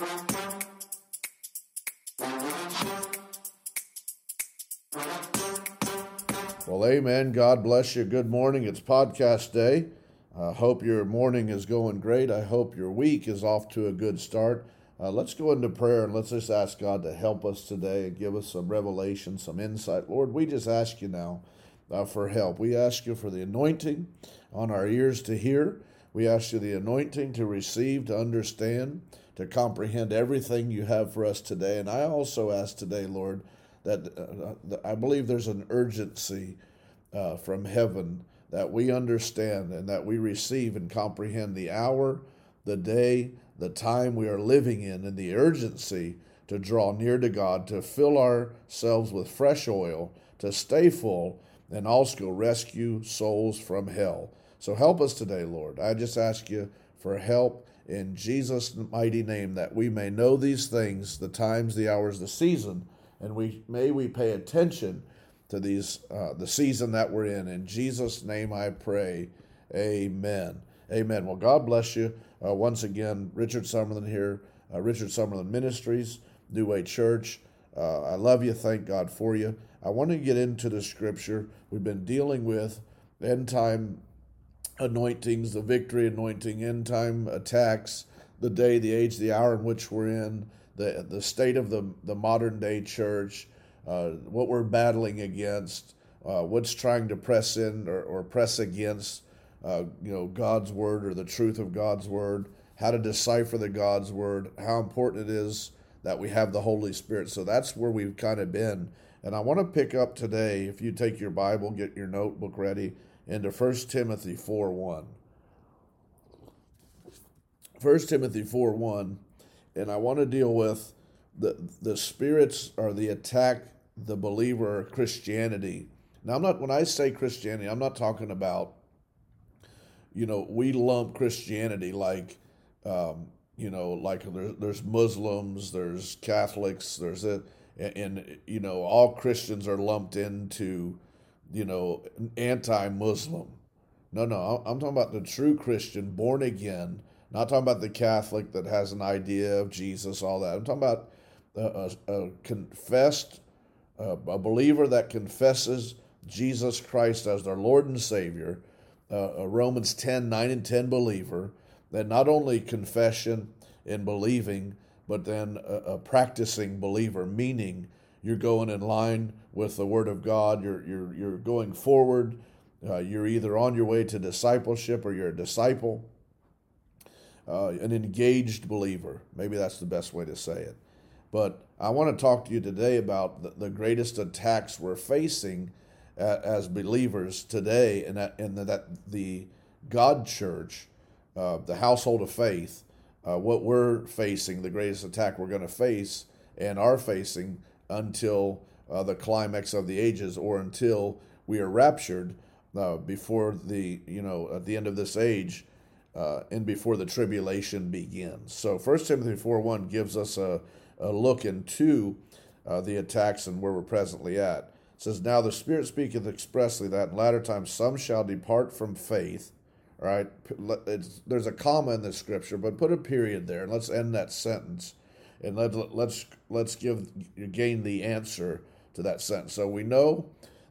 Well, amen. God bless you. Good morning. It's podcast day. I hope your morning is going great. I hope your week is off to a good start. Uh, let's go into prayer and let's just ask God to help us today and give us some revelation, some insight. Lord, we just ask you now uh, for help. We ask you for the anointing on our ears to hear. We ask you the anointing to receive, to understand, to comprehend everything you have for us today. And I also ask today, Lord, that uh, I believe there's an urgency uh, from heaven that we understand and that we receive and comprehend the hour, the day, the time we are living in, and the urgency to draw near to God, to fill ourselves with fresh oil, to stay full, and also rescue souls from hell. So help us today, Lord. I just ask you for help in Jesus' mighty name that we may know these things, the times, the hours, the season, and we may we pay attention to these uh, the season that we're in. In Jesus' name, I pray. Amen. Amen. Well, God bless you. Uh, once again, Richard Summerlin here, uh, Richard Summerlin Ministries, New Way Church. Uh, I love you. Thank God for you. I want to get into the scripture. We've been dealing with end time anointings, the victory anointing, end time attacks, the day, the age, the hour in which we're in, the the state of the the modern day church, uh, what we're battling against, uh, what's trying to press in or, or press against, uh, you know, God's word or the truth of God's word, how to decipher the God's word, how important it is that we have the Holy Spirit. So that's where we've kind of been. And I want to pick up today, if you take your Bible, get your notebook ready, into 1 Timothy 4 1. 1 Timothy 4 1. And I want to deal with the, the spirits or the attack the believer Christianity. Now, I'm not, when I say Christianity, I'm not talking about, you know, we lump Christianity like, um, you know, like there, there's Muslims, there's Catholics, there's it, and, and, you know, all Christians are lumped into, you know, anti Muslim. No, no, I'm talking about the true Christian, born again, not talking about the Catholic that has an idea of Jesus, all that. I'm talking about a, a, a confessed uh, a believer that confesses Jesus Christ as their Lord and Savior, uh, a Romans 10 9 and 10 believer, That not only confession and believing, but then a, a, practicing believer, meaning you're going in line with the Word of God, you're, you're, you're going forward, uh, you're either on your way to discipleship or you're a disciple, uh, an engaged believer. Maybe that's the best way to say it. But I want to talk to you today about the, the greatest attacks we're facing uh, as believers today, and that, and that the God Church, uh, the household of faith, uh, what we're facing, the greatest attack we're going to face and are facing until uh, the climax of the ages or until we are raptured uh, before the, you know, at the end of this age. Uh, and before the tribulation begins. So 1 Timothy 4 1 gives us a, a look into uh, the attacks and where we're presently at. It says, Now the Spirit speaketh expressly that in latter times some shall depart from faith. Right, it's, there's a comma in the scripture, but put a period there, and let's end that sentence, and let, let's let's give gain the answer to that sentence. So we know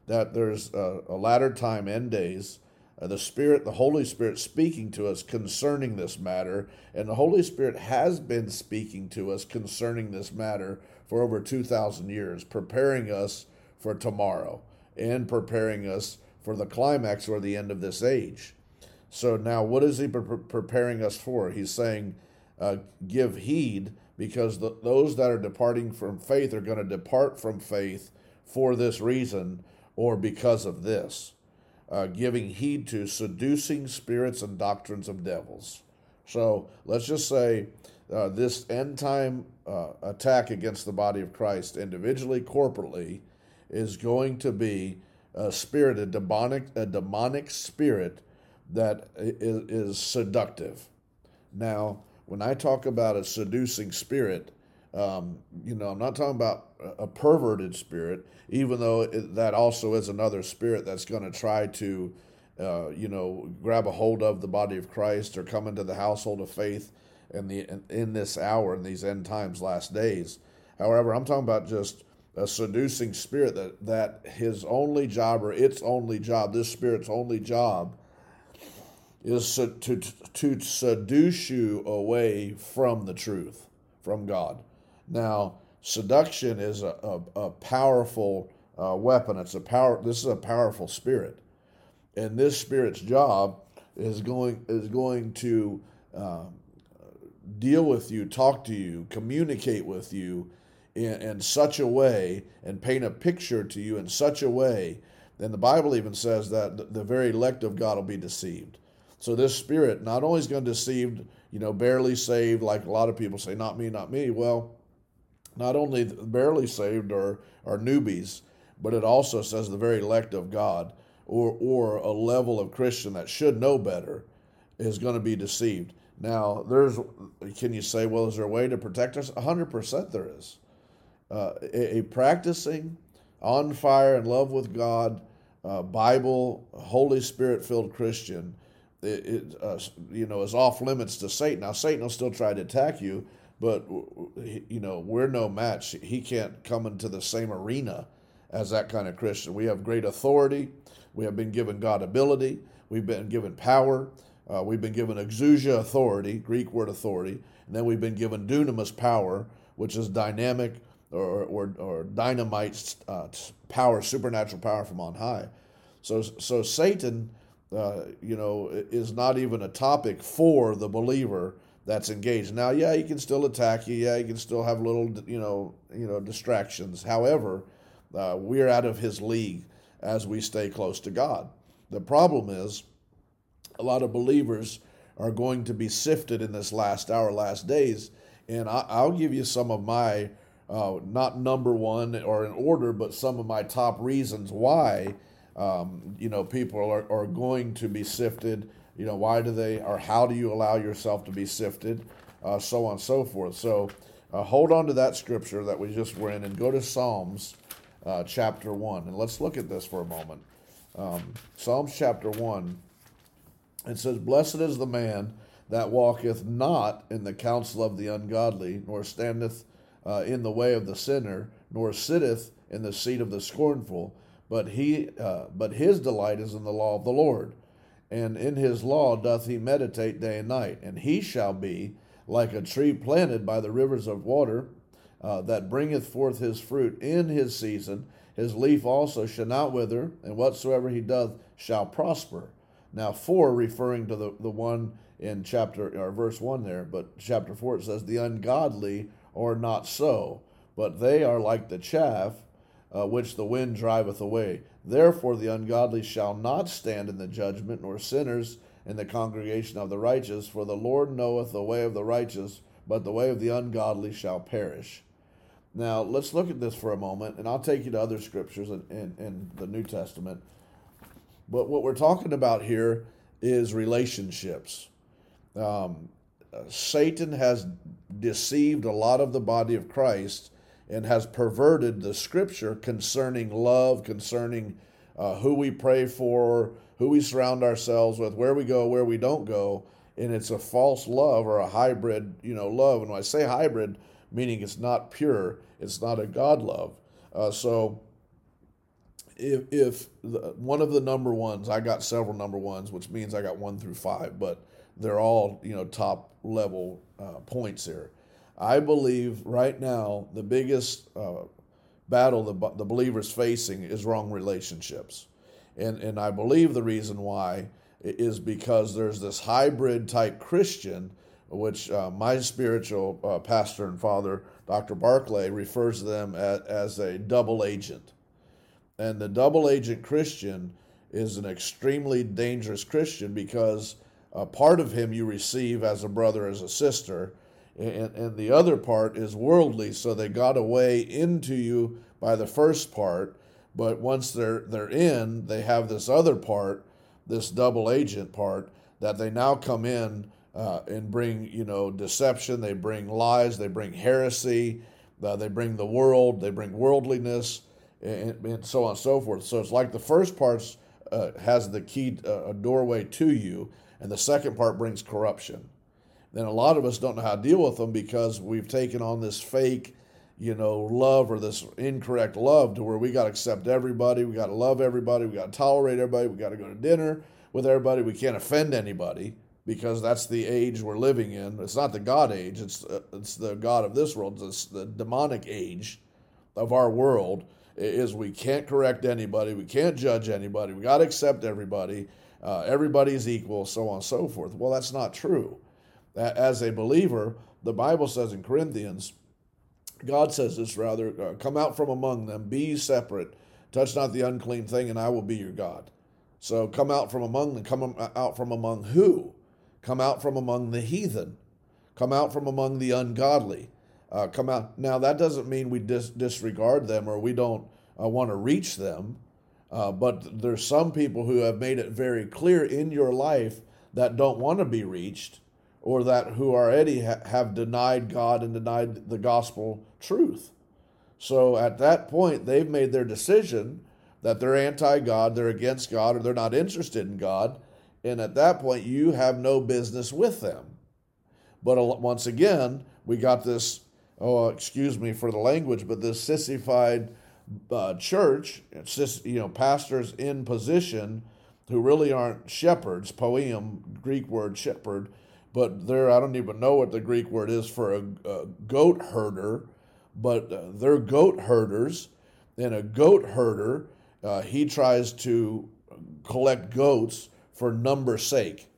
that there's a, a latter time end days uh, the Spirit, the Holy Spirit, speaking to us concerning this matter. And the Holy Spirit has been speaking to us concerning this matter for over 2,000 years, preparing us for tomorrow and preparing us for the climax or the end of this age. So now, what is He pre- preparing us for? He's saying, uh, give heed because the, those that are departing from faith are going to depart from faith for this reason or because of this uh, giving heed to seducing spirits and doctrines of devils. So let's just say uh, this end time uh, attack against the body of Christ, individually, corporately, is going to be a spirit, a demonic, a demonic spirit that is, is seductive. Now, when I talk about a seducing spirit, um, you know, I'm not talking about a perverted spirit, even though it, that also is another spirit that's going to try to, uh, you know, grab a hold of the body of Christ or come into the household of faith in the in, in this hour in these end times last days. However, I'm talking about just a seducing spirit that that his only job or its only job, this spirit's only job is to, to, seduce you away from the truth, from God. Now, seduction is a, a, a powerful uh, weapon. It's a power. This is a powerful spirit, and this spirit's job is going is going to um, deal with you, talk to you, communicate with you in, in such a way, and paint a picture to you in such a way. And the Bible even says that the very elect of God will be deceived. So this spirit not only is going to deceive, you know, barely saved, like a lot of people say, not me, not me. Well, not only barely saved are, are newbies, but it also says the very elect of God or, or a level of Christian that should know better is going to be deceived. Now, there's, can you say, well, is there a way to protect us? 100% there is. Uh, a, a, practicing, on fire, in love with God, uh, Bible, Holy Spirit filled Christian it, it uh, you know is off limits to Satan. Now Satan will still try to attack you, but you know we're no match. He can't come into the same arena as that kind of Christian. We have great authority. We have been given God ability. We've been given power. Uh, we've been given exousia authority, Greek word authority, and then we've been given dunamis power, which is dynamic or, or, or dynamite uh, power, supernatural power from on high. So, so Satan uh, you know, is not even a topic for the believer that's engaged. Now, yeah, he can still attack you. Yeah, he can still have little, you know, you know, distractions. However, uh, we're out of his league as we stay close to God. The problem is, a lot of believers are going to be sifted in this last hour, last days, and I, will give you some of my, uh, not number one or in order, but some of my top reasons why um, you know, people are, are going to be sifted. You know, why do they, or how do you allow yourself to be sifted? Uh, so on and so forth. So uh, hold on to that scripture that we just were in and go to Psalms uh, chapter 1. And let's look at this for a moment. Um, Psalms chapter 1, it says, Blessed is the man that walketh not in the counsel of the ungodly, nor standeth uh, in the way of the sinner, nor sitteth in the seat of the scornful but he uh, but his delight is in the law of the Lord, and in his law doth he meditate day and night. And he shall be like a tree planted by the rivers of water, uh, that bringeth forth his fruit in his season. His leaf also shall not wither, and whatsoever he doth shall prosper. Now, four referring to the, the one in chapter or verse one there, but chapter four it says, The ungodly are not so, but they are like the chaff uh, which the wind driveth away. Therefore, the ungodly shall not stand in the judgment, nor sinners in the congregation of the righteous. For the Lord knoweth the way of the righteous, but the way of the ungodly shall perish. Now, let's look at this for a moment, and I'll take you to other scriptures in, in, in the New Testament. But what we're talking about here is relationships. Um, Satan has deceived a lot of the body of Christ and has perverted the scripture concerning love, concerning uh, who we pray for, who we surround ourselves with, where we go, where we don't go. And it's a false love or a hybrid, you know, love. And when I say hybrid, meaning it's not pure, it's not a God love. Uh, so if, if the, one of the number ones, I got several number ones, which means I got one through five, but they're all, you know, top level uh, points here. I believe right now the biggest uh, battle the, the believer's facing is wrong relationships. And, and I believe the reason why is because there's this hybrid type Christian, which uh, my spiritual uh, pastor and father, Dr. Barclay, refers to them as, as a double agent. And the double agent Christian is an extremely dangerous Christian because a part of him you receive as a brother, as a sister, and, and the other part is worldly. So they got away into you by the first part, but once they're they're in, they have this other part, this double agent part that they now come in uh, and bring you know deception. They bring lies. They bring heresy. Uh, they bring the world. They bring worldliness, and, and, so on and so forth. So it's like the first part uh, has the key, uh, a doorway to you, and the second part brings corruption. Then a lot of us don't know how to deal with them because we've taken on this fake, you know, love or this incorrect love to where we got to accept everybody, we got to love everybody, we got to tolerate everybody, we got to go to dinner with everybody, we can't offend anybody because that's the age we're living in. It's not the God age; it's uh, it's the God of this world. It's the demonic age of our world. Is we can't correct anybody, we can't judge anybody, we got to accept everybody. Uh, everybody's equal, so on and so forth. Well, that's not true. As a believer, the Bible says in Corinthians, God says this rather, uh, come out from among them, be separate, touch not the unclean thing, and I will be your God. So come out from among them, come out from among who? Come out from among the heathen. Come out from among the ungodly. Uh, come out. Now, that doesn't mean we dis- disregard them or we don't uh, want to reach them. Uh, but there's some people who have made it very clear in your life that don't want to be reached or that who already ha- have denied God and denied the gospel truth. So at that point, they've made their decision that they're anti God, they're against God, or they're not interested in God. And at that point, you have no business with them. But once again, we got this, oh, excuse me for the language, but this sissified uh, church, you know, pastors in position who really aren't shepherds, poimen, Greek word shepherd, but they're, I don't even know what the Greek word is for a, a goat herder, but uh, they're goat herders. And a goat herder, uh, he tries to collect goats for number's sake.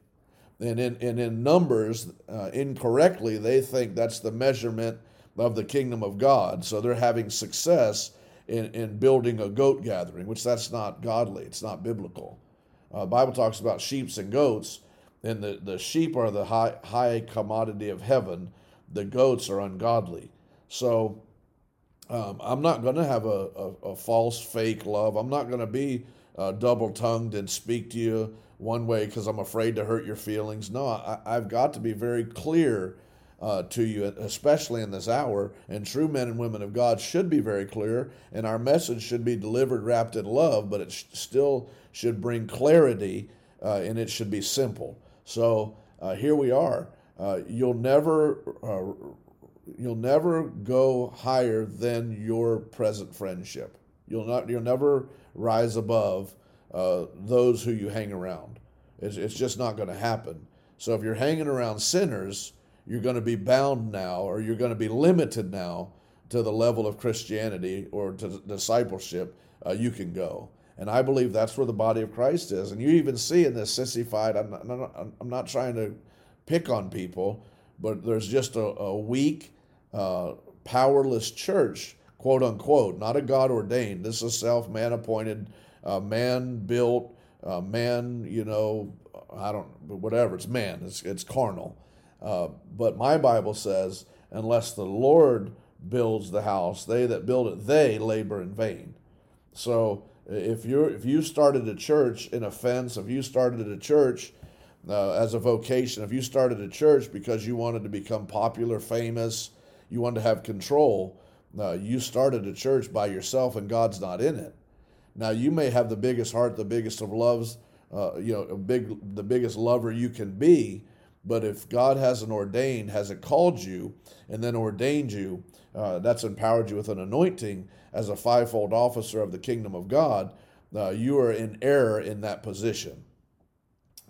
And in, and in numbers, uh, incorrectly, they think that's the measurement of the kingdom of God. So they're having success in, in building a goat gathering, which that's not godly. It's not biblical. Uh, Bible talks about sheep and goats, and the, the sheep are the high, high commodity of heaven. The goats are ungodly. So um, I'm not going to have a, a, a, false, fake love. I'm not going to be uh, double tongued and speak to you one way because I'm afraid to hurt your feelings. No, I, have got to be very clear uh, to you, especially in this hour. And true men and women of God should be very clear, and our message should be delivered wrapped in love, but it sh- still should bring clarity uh, and it should be simple. So uh, here we are. Uh, you'll never. Uh, you'll never go higher than your present friendship. You'll not. You'll never rise above uh, those who you hang around. It's, it's just not going to happen. So if you're hanging around sinners, you're going to be bound now, or you're going to be limited now to the level of Christianity or to discipleship uh, you can go. And I believe that's where the body of Christ is. And you even see in this sissified, I'm not, I'm not, trying to pick on people, but there's just a, a weak, uh, powerless church, quote unquote, not a God ordained. This is self man appointed uh, man built, uh, man, you know, I don't, whatever, it's man, it's, it's carnal. Uh, but my Bible says, unless the Lord builds the house, they that build it, they labor in vain. So if you if you started a church in offense, if you started a church uh, as a vocation, if you started a church because you wanted to become popular, famous, you wanted to have control, uh, you started a church by yourself and God's not in it. Now you may have the biggest heart, the biggest of loves, uh, you know, big, the biggest lover you can be. But if God hasn't ordained, hasn't called you, and then ordained you, uh, that's empowered you with an anointing as a fivefold officer of the kingdom of God, uh, you are in error in that position.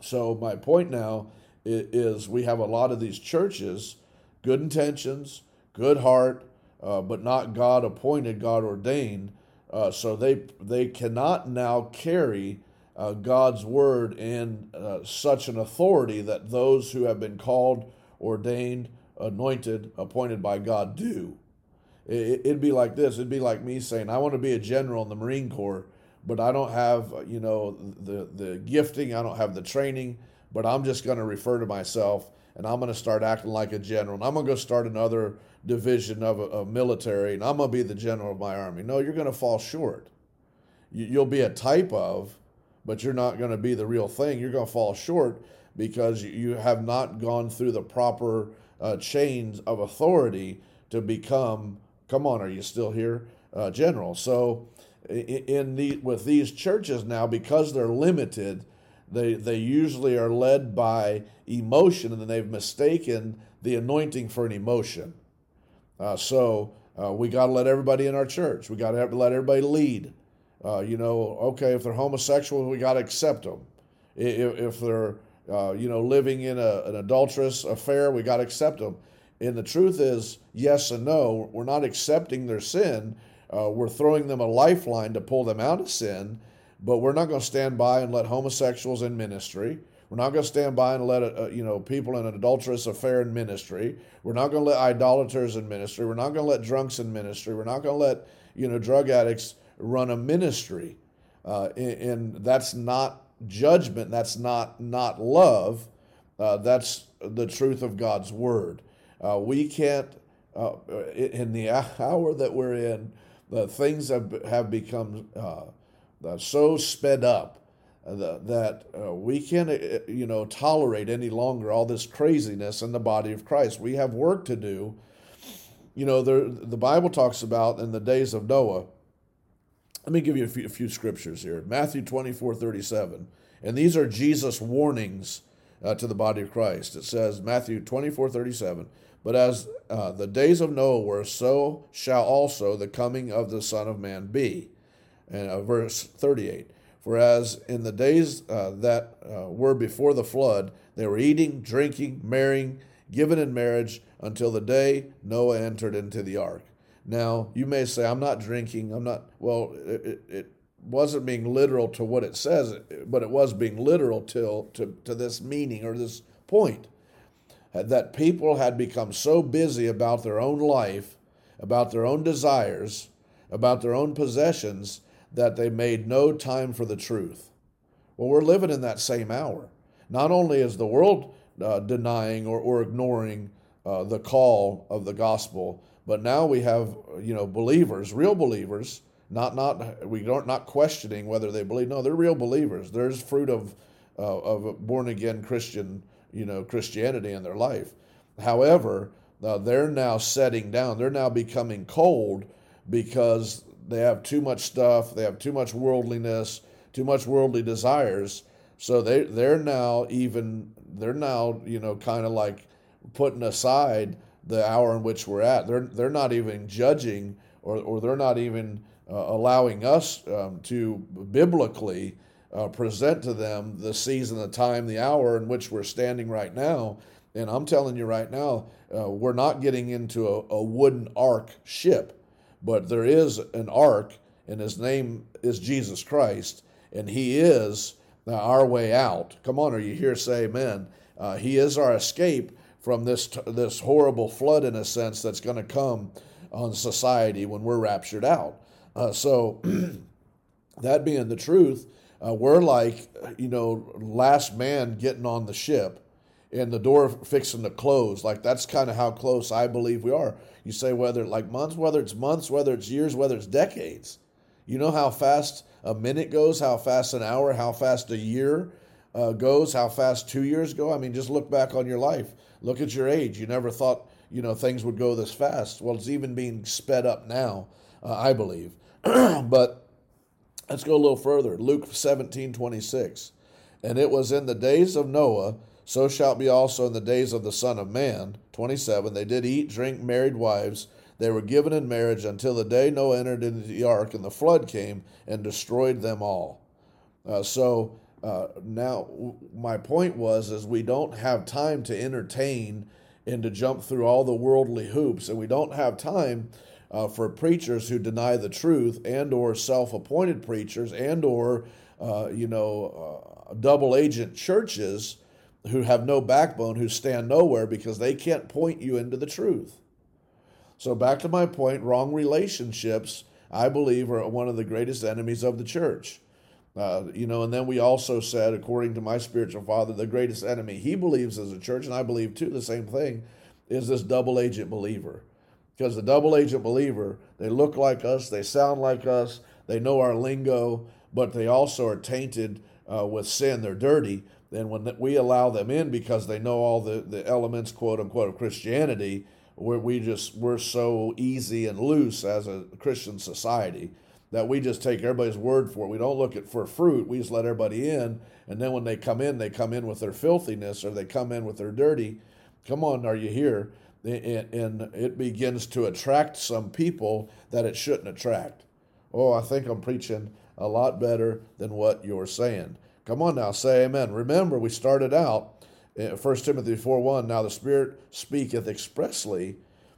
So my point now is we have a lot of these churches, good intentions, good heart, uh, but not God appointed, God ordained, uh, so they they cannot now carry uh, God's word in uh, such an authority that those who have been called, ordained, anointed, appointed by God do. It, it'd be like this. It'd be like me saying, "I want to be a general in the Marine Corps, but I don't have you know the the gifting. I don't have the training, but I'm just going to refer to myself." and I'm going to start acting like a general, and I'm going to go start another division of, a, of military, and I'm going to be the general of my army. No, you're going to fall short. You, you'll be a type of, but you're not going to be the real thing. You're going to fall short because you have not gone through the proper uh, chains of authority to become. Come on, are you still here, uh, general? So, in the with these churches now, because they're limited, they they usually are led by emotion, and then they've mistaken the anointing for an emotion. Uh, so uh, we got to let everybody in our church. We got to let everybody lead. Uh, you know, okay, if they're homosexual, we got to accept them. If, if they're uh, you know living in a, an adulterous affair, we got to accept them. And the truth is, yes and no. We're not accepting their sin. Uh, we're throwing them a lifeline to pull them out of sin, but we're not going to stand by and let homosexuals in ministry. We're not going to stand by and let uh, you know people in an adulterous affair in ministry. We're not going to let idolaters in ministry. We're not going to let drunks in ministry. We're not going to let you know drug addicts run a ministry. Uh, and, and, that's not judgment. That's not not love. Uh, that's the truth of God's word. Uh, we can't, uh, in the hour that we're in, the things have, have become uh, uh, so sped up that uh, we can't, you know, tolerate any longer all this craziness in the body of Christ. We have work to do. You know, there, the Bible talks about in the days of Noah. Let me give you a few, a few scriptures here. Matthew 24, 37. And these are Jesus' warnings uh, to the body of Christ. It says, Matthew 24, 37. But as uh, the days of Noah were, so shall also the coming of the Son of Man be. And uh, verse 38. For as in the days uh, that uh, were before the flood, they were eating, drinking, marrying, given in marriage until the day Noah entered into the ark. Now, you may say, I'm not drinking, I'm not, well, it, it wasn't being literal to what it says, but it was being literal till, to, to this meaning or this point that people had become so busy about their own life, about their own desires, about their own possessions, that they made no time for the truth. Well, we're living in that same hour. Not only is the world uh, denying or, or ignoring uh, the call of the gospel, but now we have you know believers, real believers, not not we don't not questioning whether they believe. No, they're real believers. There's fruit of uh, of born again Christian you know Christianity in their life. However, uh, they're now setting down. They're now becoming cold because they have too much stuff. They have too much worldliness, too much worldly desires. So they they're now even they're now you know kind of like putting aside the hour in which we're at. They're they're not even judging or or they're not even uh, allowing us um, to biblically uh, present to them the season, the time, the hour in which we're standing right now. And I'm telling you right now, uh, we're not getting into a, a, wooden ark ship, but there is an ark, and his name is Jesus Christ, and he is uh, our way out. Come on, are you here? Say amen. Uh, he is our escape from this, this horrible flood, in a sense, that's going to come on society when we're raptured out. Uh, so, that being the truth, uh, we're like, you know, last man getting on the ship and the door fixing to close. Like that's kind of how close I believe we are. You say whether like months, whether it's months, whether it's years, whether it's decades. You know how fast a minute goes, how fast an hour, how fast a year uh, goes, how fast two years go. I mean, just look back on your life. Look at your age. You never thought you know things would go this fast. Well, it's even being sped up now, uh, I believe. but Let's go a little further. Luke 17, 26. And it was in the days of Noah, so shall be also in the days of the Son of Man. 27. They did eat, drink, married wives. They were given in marriage until the day Noah entered into the ark, and the flood came and destroyed them all. Uh, so uh, now, my point was, is we don't have time to entertain and to jump through all the worldly hoops, and we don't have time uh, for preachers who deny the truth and or self-appointed preachers and or uh, you know uh, double agent churches who have no backbone who stand nowhere because they can't point you into the truth. So back to my point wrong relationships i believe are one of the greatest enemies of the church uh, you know, and then we also said, according to my spiritual father, the greatest enemy he believes as a church, and I believe too the same thing, is this double agent believer because the double agent believer, they look like us, they sound like us, they know our lingo, but they also are tainted uh, with sin. They're dirty. And when we allow them in because they know all the, the elements, quote unquote, of Christianity, where we just we're so easy and loose as a Christian society. That we just take everybody's word for it. We don't look at for fruit. We just let everybody in, and then when they come in, they come in with their filthiness or they come in with their dirty. Come on, are you here? And it begins to attract some people that it shouldn't attract. Oh, I think I'm preaching a lot better than what you're saying. Come on now, say amen. Remember, we started out eh, 1 Timothy 4 1. Now the Spirit speaketh expressly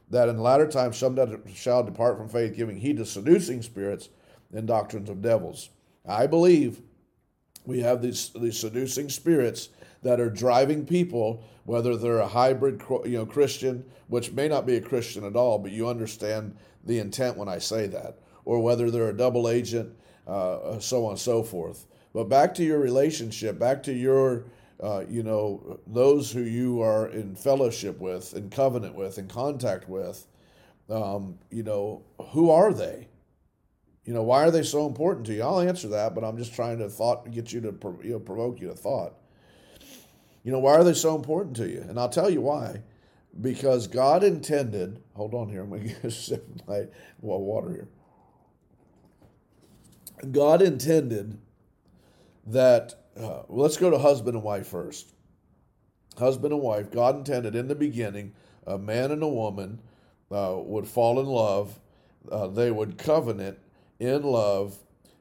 that in latter times some that shall depart from faith, giving heed to seducing spirits and doctrines of devils. I believe we have these, these seducing spirits that are driving people, whether they're a hybrid you know, Christian, which may not be a Christian at all, but you understand the intent when I say that, or whether they're a double agent, uh, so on and so forth. But back to your relationship, back to your, uh, you know, those who you are in fellowship with, in covenant with, in contact with, um, you know, who are they? You know, why are they so important to you? I'll answer that, but I'm just trying to thought get you to you know provoke you to thought. You know, why are they so important to you? And I'll tell you why. Because God intended. Hold on here. I'm going to get a sip of my water here. God intended that. Uh, let's go to husband and wife first. Husband and wife. God intended in the beginning a man and a woman uh, would fall in love. Uh, they would covenant in love,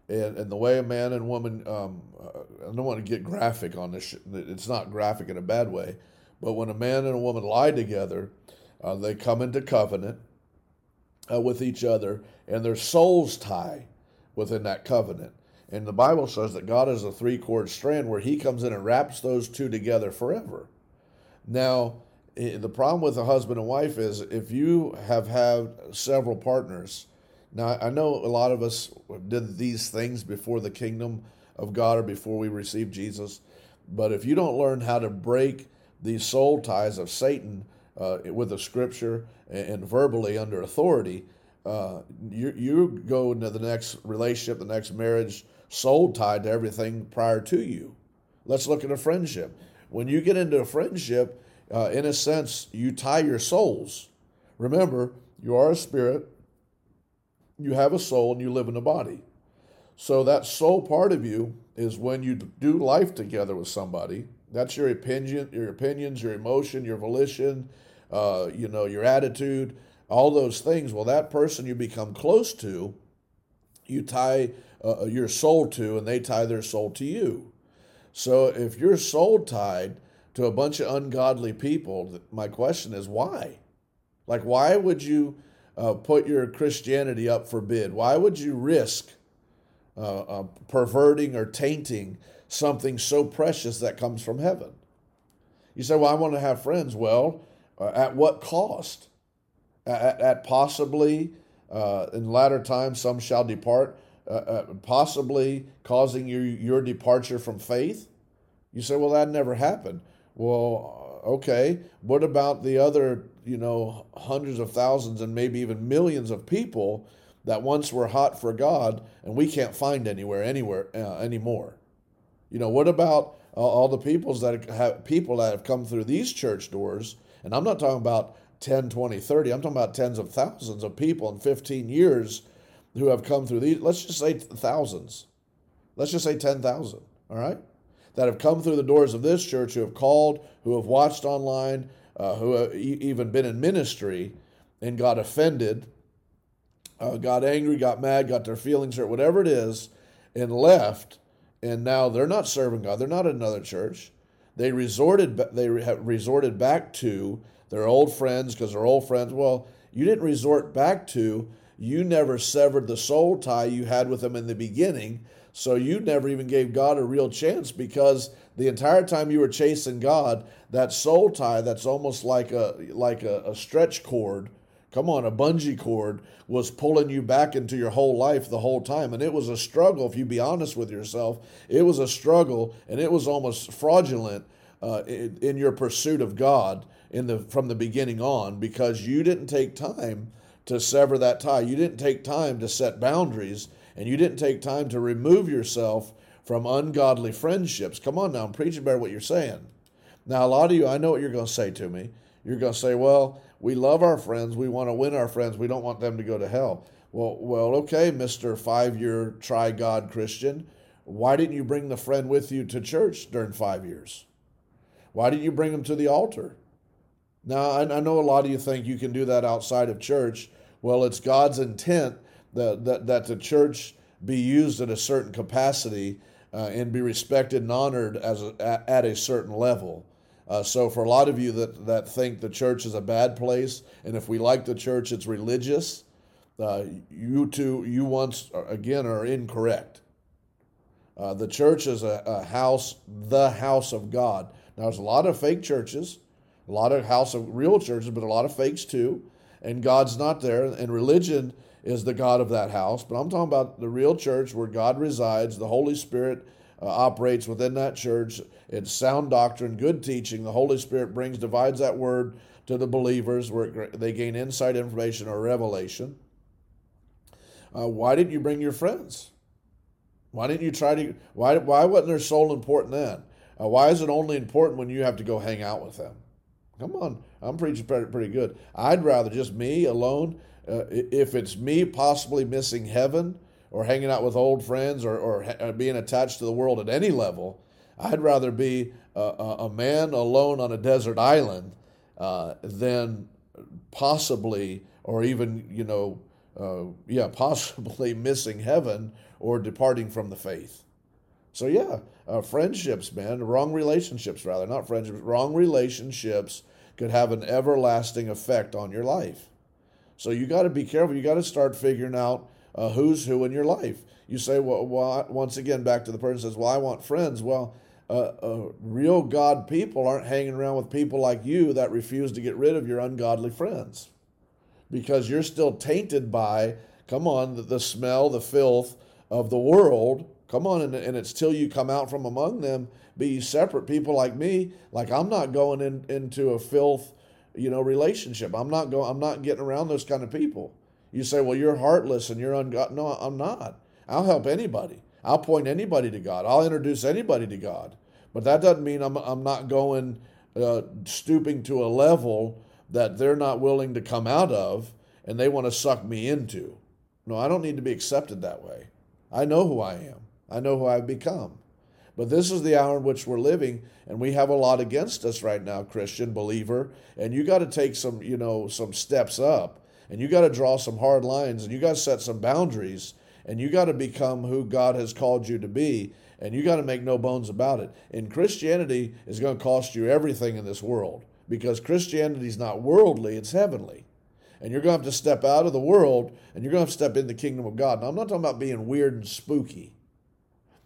and, and the way a man and woman, um, uh, I don't want to get graphic on this, it's not graphic in a bad way, but when a man and a woman lie together, uh, they come into covenant uh, with each other, and their souls tie within that covenant. And the Bible says that God is a three cord strand where He comes in and wraps those two together forever. Now, the problem with a husband and wife is if you have had several partners, now, I know a lot of us did these things before the kingdom of God or before we received Jesus. But if you don't learn how to break these soul ties of Satan uh, with the scripture and, verbally under authority, uh, you, you go into the next relationship, the next marriage, soul tied to everything prior to you. Let's look at a friendship. When you get into a friendship, uh, in a sense, you tie your souls. Remember, you are a spirit, you have a soul and you live in a body. So that soul part of you is when you do life together with somebody. That's your opinion, your opinions, your emotion, your volition, uh, you know, your attitude, all those things. Well, that person you become close to, you tie uh, your soul to, and they tie their soul to you. So if you're soul tied to a bunch of ungodly people, my question is why? Like, why would you? Uh, put your Christianity up for bid? Why would you risk uh, uh, perverting or tainting something so precious that comes from heaven? You say, Well, I want to have friends. Well, uh, at what cost? At, at possibly, uh, in latter times, some shall depart, uh, possibly causing you, your departure from faith? You say, Well, that never happened. Well, okay. What about the other you know, hundreds of thousands and maybe even millions of people that once were hot for God and we can't find anywhere anywhere uh, anymore. You know, what about uh, all the peoples that have people that have come through these church doors? And I'm not talking about 10, 20, 30. I'm talking about tens of thousands of people in 15 years who have come through these. Let's just say thousands. Let's just say 10,000. All right? That have come through the doors of this church, who have called, who have watched online, uh, who have even been in ministry and got offended, uh, got angry, got mad, got their feelings hurt, whatever it is, and left. And now they're not serving God. They're not in another church. They resorted. They resorted back to their old friends because they're old friends. Well, you didn't resort back to. You never severed the soul tie you had with them in the beginning. So you never even gave God a real chance because the entire time you were chasing God, that soul tie that's almost like a like a, a stretch cord, come on, a bungee cord, was pulling you back into your whole life the whole time. And it was a struggle, if you be honest with yourself. It was a struggle and it was almost fraudulent uh, in, in your pursuit of God in the from the beginning on because you didn't take time to sever that tie. You didn't take time to set boundaries and you didn't take time to remove yourself from ungodly friendships. Come on now, I'm preaching about what you're saying. Now, a lot of you, I know what you're going to say to me. You're going to say, well, we love our friends. We want to win our friends. We don't want them to go to hell. Well, well, okay, Mister Five Year Try God Christian. Why didn't you bring the friend with you to church during five years? Why didn't you bring them to the altar? Now, I, I know a lot of you think you can do that outside of church. Well, it's God's intent that, that, that the church be used in a certain capacity uh, and be respected and honored as a, at a certain level. Uh, so, for a lot of you that, that think the church is a bad place, and if we like the church, it's religious, uh, you two, you once again are incorrect. Uh, the church is a, a, house, the house of God. Now, there's a lot of fake churches, a lot of house of real churches, but a lot of fakes too. And God's not there. And religion is the God of that house. But I'm talking about the real church where God resides, the Holy Spirit uh, operates within that church. It's sound doctrine, good teaching. The Holy Spirit brings, divides that word to the believers where they gain insight, information, or revelation. Uh, why didn't you bring your friends? Why didn't you try to? Why why wasn't their soul important then? Uh, why is it only important when you have to go hang out with them? Come on, I'm preaching pretty, good. I'd rather just me alone. Uh, if it's me possibly missing heaven or hanging out with old friends or, or uh, being attached to the world at any level, I'd rather be a, a man alone on a desert island uh, than possibly or even you know uh, yeah, possibly missing heaven or departing from the faith. So, yeah, uh, friendships, man, wrong relationships, rather, not friendships, wrong relationships could have an everlasting effect on your life. So, you got to be careful. You got to start figuring out uh, who's who in your life. You say, well, well, once again, back to the person says, well, I want friends. Well, uh, uh, real God people aren't hanging around with people like you that refuse to get rid of your ungodly friends because you're still tainted by, come on, the, the smell, the filth of the world. Come on, and, and it's till you come out from among them, be separate. People like me, like I'm not going in, into a filth, you know, relationship. I'm not going. I'm not getting around those kind of people. You say, well, you're heartless and you're ungod. No, I'm not. I'll help anybody. I'll point anybody to God. I'll introduce anybody to God. But that doesn't mean I'm, I'm not going, uh, stooping to a level that they're not willing to come out of and they want to suck me into. No, I don't need to be accepted that way. I know who I am, I know who I've become. But this is the hour in which we're living, and we have a lot against us right now, Christian believer. And you got to take some, you know, some steps up, and you got to draw some hard lines, and you got to set some boundaries, and you got to become who God has called you to be, and you got to make no bones about it. And Christianity is going to cost you everything in this world because Christianity is not worldly, it's heavenly. And you're going to have to step out of the world and you're going to have to step in the kingdom of God. Now, I'm not talking about being weird and spooky.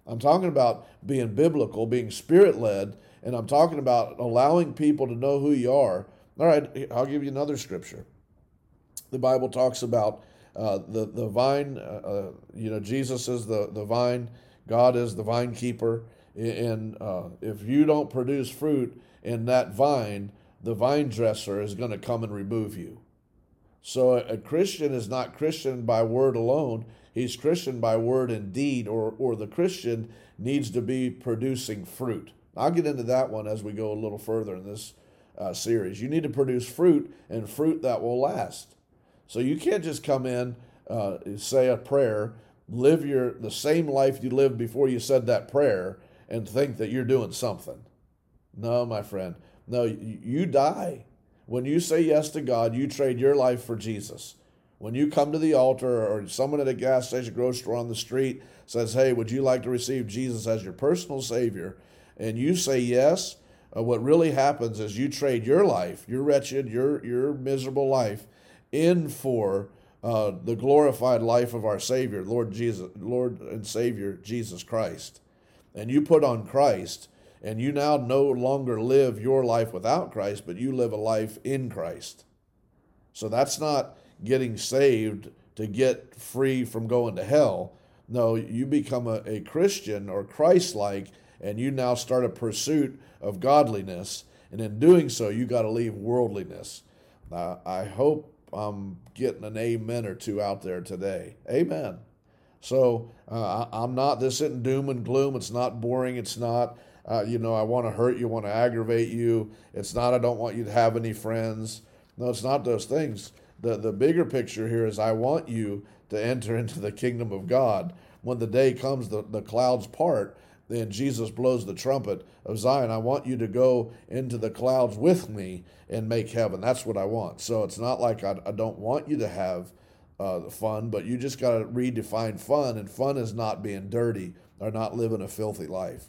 I'm talking about being biblical, being spirit led, and I'm talking about allowing people to know who you are. All right, I'll give you another scripture. The Bible talks about uh, the, the vine, uh, uh, you know, Jesus is the, the vine, God is the vine keeper. And uh, if you don't produce fruit in that vine, the vine dresser is going to come and remove you. So a Christian is not Christian by word alone. He's Christian by word and deed, or, or the Christian needs to be producing fruit. I'll get into that one as we go a little further in this uh, series. You need to produce fruit and fruit that will last. So you can't just come in, uh, say a prayer, live your the same life you lived before you said that prayer, and think that you're doing something. No, my friend. No, you die. When you say yes to God, you trade your life for Jesus. When you come to the altar or someone at a gas station, grocery store on the street says, Hey, would you like to receive Jesus as your personal Savior? And you say yes, uh, what really happens is you trade your life, your wretched, your, your miserable life, in for uh, the glorified life of our Savior, Lord Jesus, Lord and Savior Jesus Christ. And you put on Christ and you now no longer live your life without Christ, but you live a life in Christ. So that's not getting saved to get free from going to hell. No, you become a, a Christian or Christ like, and you now start a pursuit of godliness. And in doing so, you got to leave worldliness. Uh, I hope I'm getting an amen or two out there today. Amen. So uh, I'm not, this isn't doom and gloom. It's not boring. It's not uh, you know, I want to hurt you, want to aggravate you. It's not, I don't want you to have any friends. No, it's not those things. The, the bigger picture here is I want you to enter into the kingdom of God. When the day comes, the, the clouds part, then Jesus blows the trumpet of Zion. I want you to go into the clouds with me and make heaven. That's what I want. So it's not like I, I don't want you to have uh, fun, but you just got to redefine fun. And fun is not being dirty or not living a filthy life.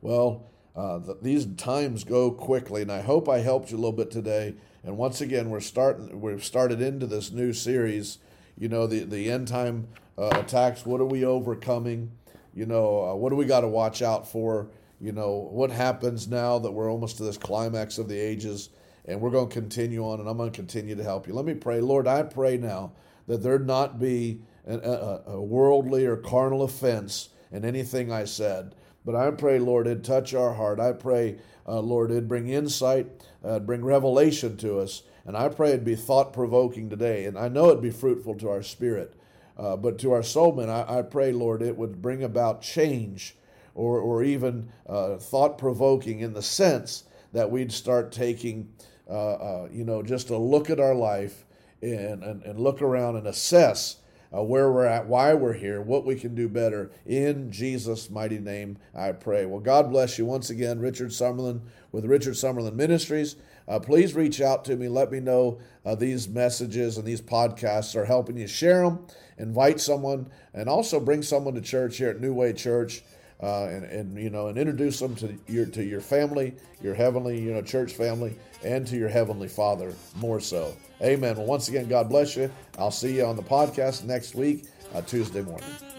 Well, uh, the, these times go quickly, and I hope I helped you a little bit today. And once again, we're starting. We've started into this new series. You know, the the end time uh, attacks. What are we overcoming? You know, uh, what do we got to watch out for? You know, what happens now that we're almost to this climax of the ages? And we're going to continue on, and I'm going to continue to help you. Let me pray. Lord, I pray now that there not be a, a, a worldly or carnal offense in anything I said. But I pray, Lord, it touch our heart. I pray, uh, Lord, it bring insight, uh, bring revelation to us. And I pray it'd be thought provoking today. And I know it'd be fruitful to our spirit. Uh, but to our soul men, I, I, pray, Lord, it would bring about change or, or even uh, thought provoking in the sense that we'd start taking, uh, uh, you know, just a look at our life and, and, and look around and assess uh, where we're at, why we're here, what we can do better. In Jesus' mighty name, I pray. Well, God bless you once again, Richard Summerlin with Richard Summerlin Ministries. Uh, please reach out to me. Let me know uh, these messages and these podcasts are helping you. Share them, invite someone, and also bring someone to church here at New Way Church. Uh, and, and you know and introduce them to your to your family, your heavenly you know church family, and to your heavenly Father more so. Amen. Well, once again, God bless you. I'll see you on the podcast next week, uh, Tuesday morning.